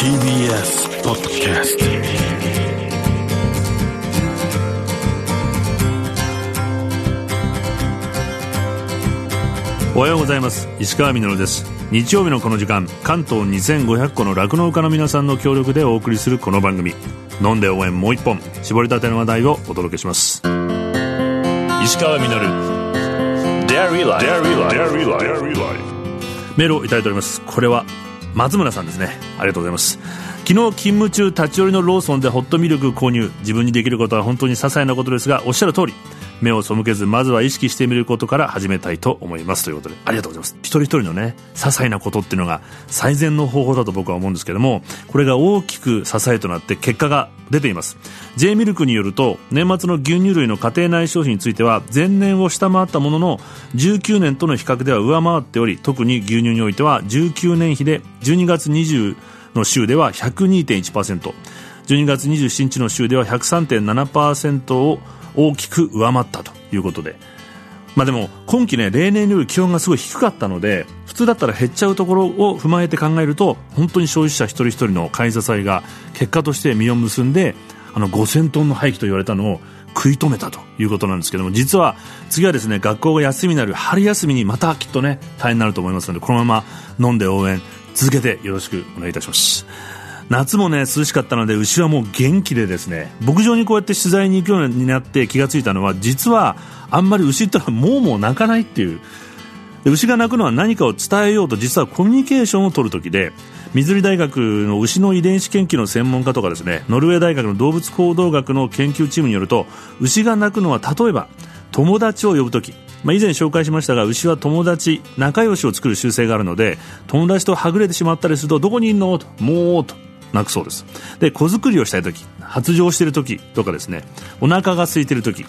TBS ポッドキャストおはようございます。石川みのるです。日曜日のこの時間関東2500個の酪農家の皆さんの協力でお送りするこの番組。飲んで応援もう一本絞りたての話題をお届けします。石川みのる Dairy Life メールをいただいております。これは松村さんですね。ありがとうございます。昨日勤務中立ち寄りのローソンでホットミルク購入。自分にできることは本当に些細なことですがおっしゃる通り。目を背けずまずは意識してみることから始めたいと思いますということでありがとうございます。一人一人のね些細なことっていうのが最善の方法だと僕は思うんですけどもこれが大きく支えとなって結果が出ています。J ミルクによると年末の牛乳類の家庭内消費については前年を下回ったものの19年との比較では上回っており特に牛乳においては19年比で12月20の週では 102.1%12 月27日の週では103.7%を大きく上回ったということで。まあでも今季ね例年より気温がすごい低かったので普通だったら減っちゃうところを踏まえて考えると本当に消費者一人一人の買い支えが結果として実を結んであの5000トンの廃棄と言われたのを食い止めたということなんですけども実は次はですね学校が休みになる春休みにまたきっとね大変になると思いますのでこのまま飲んで応援続けてよろしくお願いいたします。夏もね涼しかったので牛はもう元気でですね。牧場にこうやって取材に行くようになって気がついたのは実はあんまり牛ってのはもうもう泣かないっていう。牛が鳴くのは何かを伝えようと実はコミュニケーションを取るときで水利大学の牛の遺伝子研究の専門家とかですねノルウェー大学の動物行動学の研究チームによると牛が鳴くのは例えば友達を呼ぶときまあ、以前紹介しましたが牛は友達仲良しを作る習性があるので友達とはぐれてしまったりするとどこにいるの？と。もうと。泣くそうです。で子作りをしたい時発情している時とかですねお腹が空いている時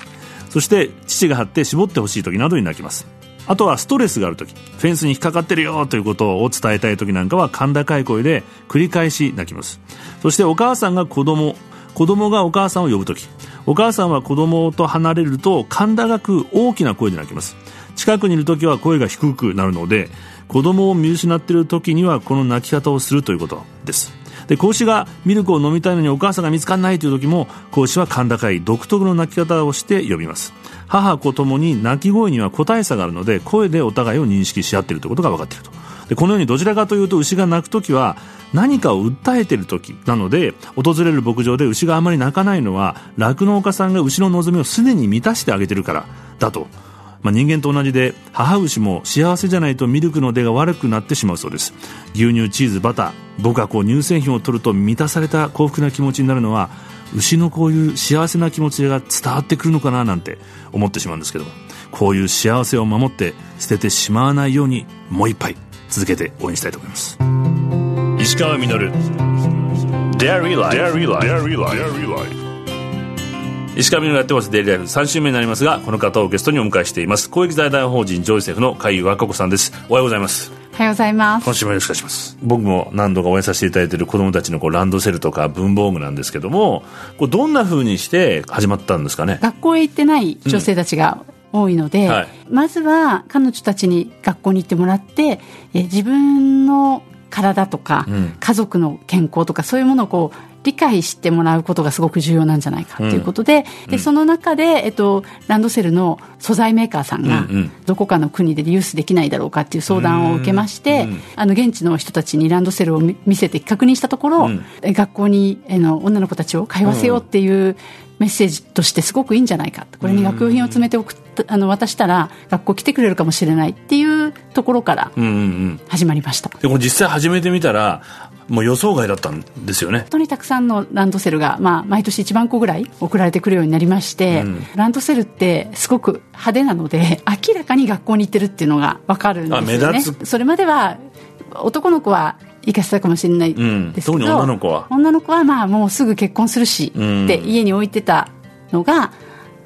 そして父が張って絞ってほしい時などに泣きます。あとはストレスがある時フェンスに引っかかってるよということを伝えたい時なんかは甲高い声で繰り返し泣きます。そしてお母さんが子供子供がお母さんを呼ぶ時お母さんは子供と離れると甲高く大きな声で泣きます。近くにいる時は声が低くなるので子供を見失っている時にはこの泣き方をするということです。で子牛がミルクを飲みたいのにお母さんが見つからないという時も子牛は甲高い独特の泣き方をして呼びます。母子ともに鳴き声には個体差があるので声でお互いを認識し合っているということが分かっていると。でこのようにどちらかというと牛が鳴く時は何かを訴えている時なので訪れる牧場で牛があまり鳴かないのは酪農家さんが牛の望みをすでに満たしてあげているからだと。まあ、人間と同じで母牛も幸せじゃないとミルクの出が悪くなってしまうそうです。牛乳チーズバター僕はこう乳製品を取ると満たされた幸福な気持ちになるのは牛のこういう幸せな気持ちが伝わってくるのかななんて思ってしまうんですけどもこういう幸せを守って捨ててしまわないようにもう一杯続けて応援したいと思います。石川稔。Dairy Life 石上のやってますデイリーライフ。3週目になりますがこの方をゲストにお迎えしています。公益財団法人ジョイセフの海和歌子さんです。おはようございます。おはようございます。今週もよろしくお願いします。僕も何度か応援させていただいている子供たちのこうランドセルとか文房具なんですけどもこうどんなふうにして始まったんですかね？学校へ行ってない女性たちが、多いので、はい、まずは彼女たちに学校に行ってもらってえ自分の体とか、うん、家族の健康とかそういうものをこう理解してもらうことがすごく重要なんじゃないかということでうん、でその中で、えっと、ランドセルの素材メーカーさんが、どこかの国でリユースできないだろうかっていう相談を受けまして、うん、あの現地の人たちにランドセルを見せて確認したところ、学校にあの女の子たちを通わせようっていうメッセージとしてすごくいいんじゃないかこれに学用品を詰めて送あの渡したら学校来てくれるかもしれないっていうところから始まりました、でも実際始めてみたらもう予想外だったんですよね。本当にたくさんのランドセルが、まあ、毎年1万個ぐらい送られてくるようになりまして、うん、ランドセルってすごく派手なので 明らかに学校に行ってるっていうのが分かるんですよね。それまでは男の子は行かせたかもしれないですけど、うん、女の子は。女の子はまあもうすぐ結婚するしって家に置いてたのが、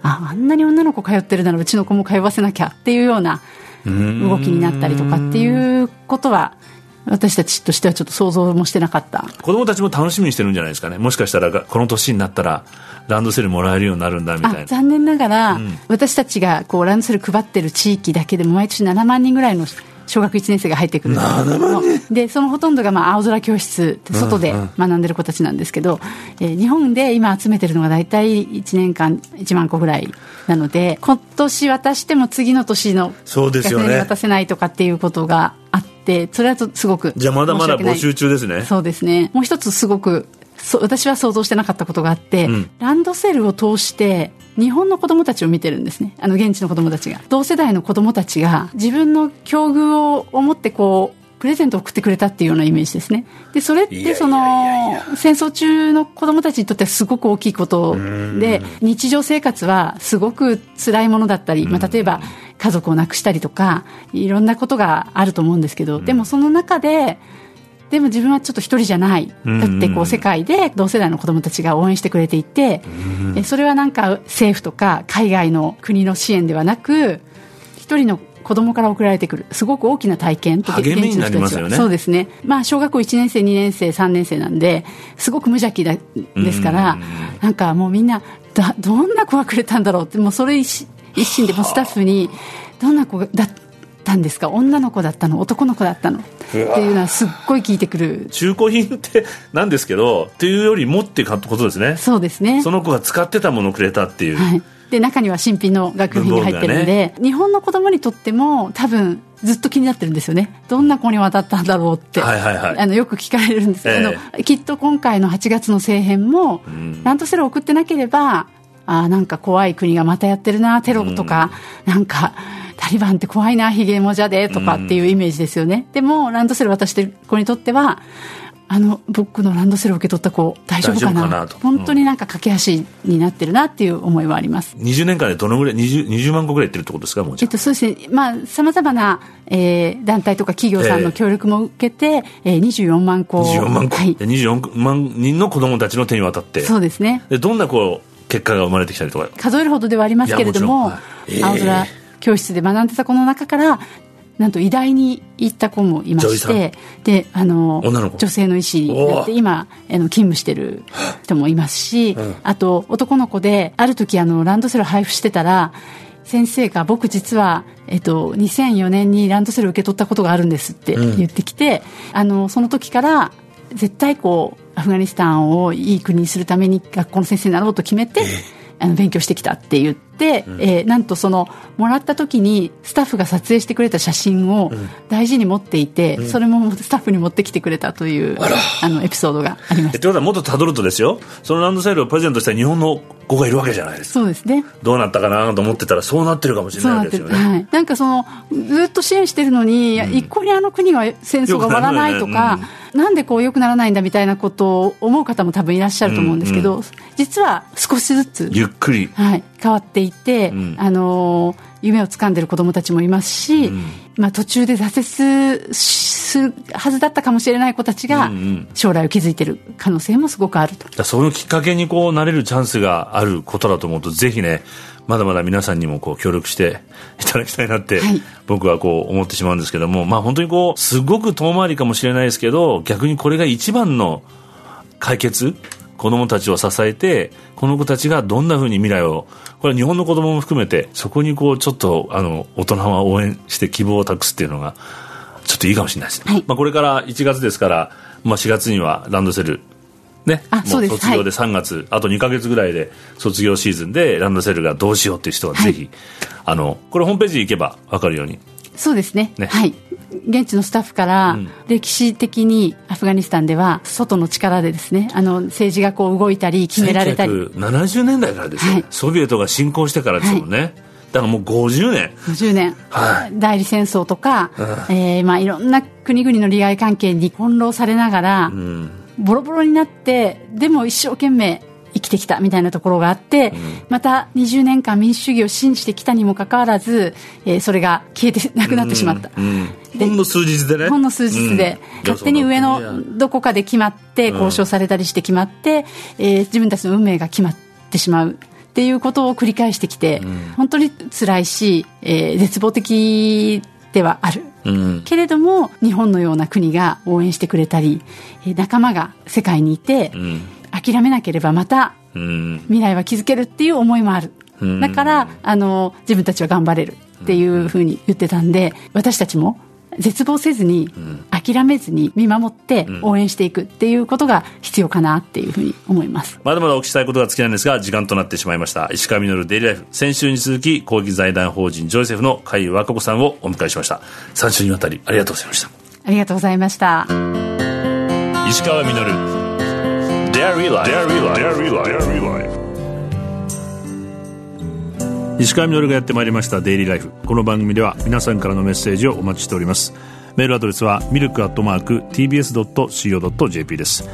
ああんなに女の子通ってるならうちの子も通わせなきゃっていうような動きになったりとかっていうことは私たちとしてはちょっと想像もしてなかった。子供たちも楽しみにしてるんじゃないですかね。もしかしたらこの年になったらランドセルもらえるようになるんだみたいな。残念ながら、うん、私たちがこうランドセル配ってる地域だけでも毎年7万人ぐらいの小学1年生が入ってくる。でそのほとんどがまあ青空教室外で学んでる子たちなんですけど、うんうん、えー、日本で今集めてるのが大体1年間1万個ぐらいなので今年渡しても次の年の学年に渡せないとかっていうことがてそれはすごくじゃあまだまだ募集中ですね。そうですね。もう一つすごく私は想像してなかったことがあって、うん、ランドセルを通して日本の子供たちを見てるんですね。あの現地の子供たちが。同世代の子供たちが自分の境遇を思ってこうプレゼントを送ってくれたっていうようなイメージですね。でそれってその戦争中の子供たちにとってはすごく大きいことで日常生活はすごく辛いものだったり、まあ、例えば家族を亡くしたりとかいろんなことがあると思うんですけどでもその中ででも自分はちょっと一人じゃない。だってこう世界で同世代の子供たちが応援してくれていて、それはなんか政府とか海外の国の支援ではなく、一人の子供から送られてくる。すごく大きな体験と励みになりますよね。そうですね。まあ小学校1年生2年生3年生なんですごく無邪気だですからなんかもうみんなだどんな子がくれたんだろうってもうそれ一心でもスタッフにどんな子だったんですか？女の子だったの？男の子だったの？っていうのはすっごい聞いてくる。中古品ってなんですけどっていうよりもってことですね。そうですね。その子が使ってたものをくれたっていう、はい、で中には新品の楽譜に入ってるんで、ね、日本の子供にとっても多分ずっと気になってるんですよね。どんな子に渡ったんだろうって、はいはいはい、あのよく聞かれるんですけど、えー、きっと今回の8月の政変も、うん、ランドセルを送ってなければあなんか怖い国がまたやってるなテロとか、うん、なんかタリバンって怖いな、ヒゲもじゃでとかっていうイメージですよね。うん、でも、ランドセル渡してる子にとっては、あの僕のランドセルを受け取った子大丈夫かな？と。本当になんか架け橋になってるなっていう思いはあります、20年間でどのぐらい 20, 20万個ぐらいいってるってことですかもうえっと、そうですね。まあさまざまな、えー、団体とか企業さんの協力も受けて、えー、24万個。24万個、はい、24万人の子供たちの手に渡って。そうですね。でどんなこう結果が生まれてきたりとか。数えるほどではありますけれども、はい、青空教室で学んでた子の中からなんと医大に行った子もいましてであの女性の医師になって今あの勤務してる人もいますし、うん、あと男の子である時あのランドセル配布してたら先生が僕実は、えっと、2004年にランドセル受け取ったことがあるんですって言ってきて、うん、あのその時から絶対こうアフガニスタンをいい国にするために学校の先生になろうと決めて、あの勉強してきたって言って、うん、えー、なんとそのもらった時にスタッフが撮影してくれた写真を大事に持っていて、うん、それもスタッフに持ってきてくれたというあのエピソードがあります。ってことはもっとたどるとですよ。そのランドセルをプレゼントした日本の子がいるわけじゃないですか。そうですね。どうなったかなと思ってたらそうなってるかもしれないですよね、はい、なんかそのずっと支援してるのに、うん、一向にあの国は戦争が終わらないとか、なんでこう良くならないんだみたいなことを思う方も多分いらっしゃると思うんですけど、うん。うん、実は少しずつゆっくり、はい、変わっていって、うん、あの夢を掴んでる子どもたちもいますし、うん、まあ、途中で挫折するはずだったかもしれない子たちが将来を築いてる可能性もすごくあると。そのきっかけにこうなれるチャンスがあることだと思うとぜひねまだまだ皆さんにもこう協力していただきたいなって、僕はこう思ってしまうんですけども、まあ本当にこう、すごく遠回りかもしれないですけど、逆にこれが一番の解決子供たちを支えて、この子たちがどんなふうに未来を、これは日本の子供も含めて、そこにこう、ちょっと、あの、大人は応援して希望を託すっていうのが、ちょっといいかもしれないですね。はい、まあこれから1月ですから、まあ4月にはランドセルね、もう卒業で3月、はい、あと2か月ぐらいで卒業シーズンでランドセルがどうしようっていう人はぜひ、はい、あのこれホームページ行けば分かるように。そうですね、ね、はい現地のスタッフから、歴史的にアフガニスタンでは外の力でですねあの政治がこう動いたり決められたり。1970年代からですよ、はい、ソビエトが侵攻してからですもんね、はい。だからもう50年。50年、はい、代理戦争とか、うん、えー、まあ、いろんな国々の利害関係に翻弄されながら、うん。ボロボロになってでも一生懸命生きてきたみたいなところがあって、うん、また20年間民主主義を信じてきたにもかかわらず、えー、それが消えてなくなってしまった、うん。うん、ほんの数日でね。ほんの数日で、勝手に上のどこかで決まって交渉されたりして決まって、えー、自分たちの運命が決まってしまうっていうことを繰り返してきて、本当に辛いし、えー、絶望的ではある、うん、けれども日本のような国が応援してくれたり仲間が世界にいて、うん、諦めなければまた未来は築けるっていう思いもある、うん、だからあの自分たちは頑張れるっていうふうに言ってたんで私たちも絶望せずに、諦めずに見守って応援していくっていうことが必要かなっていうふうに思います。まだまだお聞きしたいことが尽きないんですが時間となってしまいました。石川稔デイリーライフ先週に続き公益財団法人ジョイセフの海和歌子さんをお迎えしました。3週にわたりありがとうございました。ありがとうございました。石川稔石川稔がやってまいりました「デイリーライフ」この番組では皆さんからのメッセージをお待ちしております。メールアドレスはミルクアットマーク TBS.CO.JP です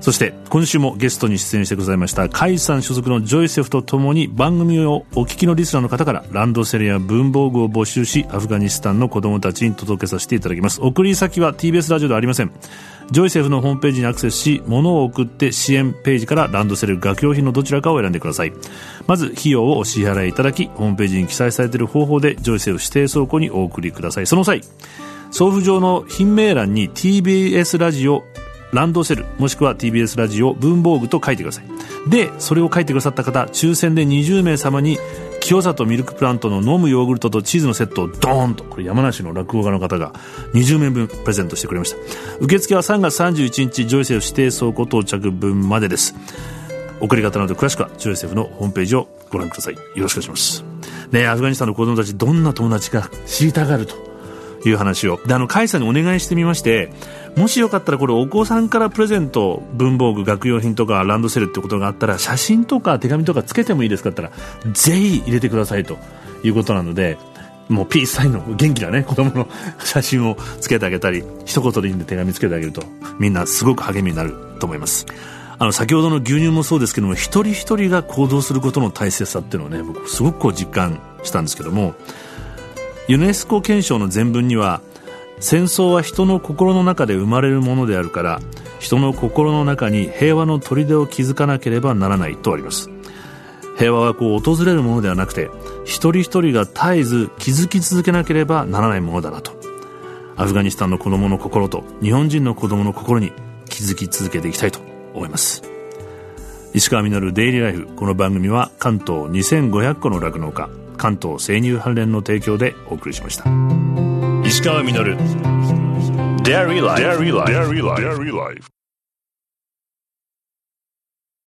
そして今週もゲストに出演してくださいました甲斐さん所属のジョイセフとともに番組をお聞きのリスナーの方からランドセルや文房具を募集しアフガニスタンの子供たちに届けさせていただきます。送り先は TBS ラジオではありませんジョイセフのホームページにアクセスし物を送って支援ページからランドセル学用品のどちらかを選んでください。まず費用をお支払いいただきホームページに記載されている方法でジョイセフ指定倉庫にお送りください。その際送付上の品名欄に TBS ラジオランドセルもしくは TBS ラジオ文房具と書いてください。でそれを書いてくださった方抽選で20名様に清里ミルクプラントの飲むヨーグルトとチーズのセットをドーンとこれ山梨の落語家の方が20名分プレゼントしてくれました。受付は3月31日ジョイセフ指定倉庫到着分までです。送り方など詳しくはジョイセフのホームページをご覧ください。よろしくお願いします。ねアフガニスタンの子供たちどんな友達が知りたがると。いう話を。であの甲斐さんにお願いしてみましてもしよかったらこれお子さんからプレゼント文房具学用品とかランドセルってことがあったら写真とか手紙とかつけてもいいですかって言ったらぜひ入れてくださいということなのでもうピースサインの元気なね子供の写真をつけてあげたり一言でいいんで手紙つけてあげるとみんなすごく励みになると思います。あの先ほどの牛乳もそうですけども一人一人が行動することの大切さっていうのをね僕すごくこう実感したんですけどもユネスコ憲章の前文には戦争は人の心の中で生まれるものであるから人の心の中に平和の砦を築かなければならないとあります。平和はこう訪れるものではなくて一人一人が絶えず築き続けなければならないものだなと。アフガニスタンの子供の心と日本人の子供の心に築き続けていきたいと思います。石川稔デイリーライフこの番組は関東2500個の酪農家関東生乳関連の提供でお送りしました。石川稔。Dairy Life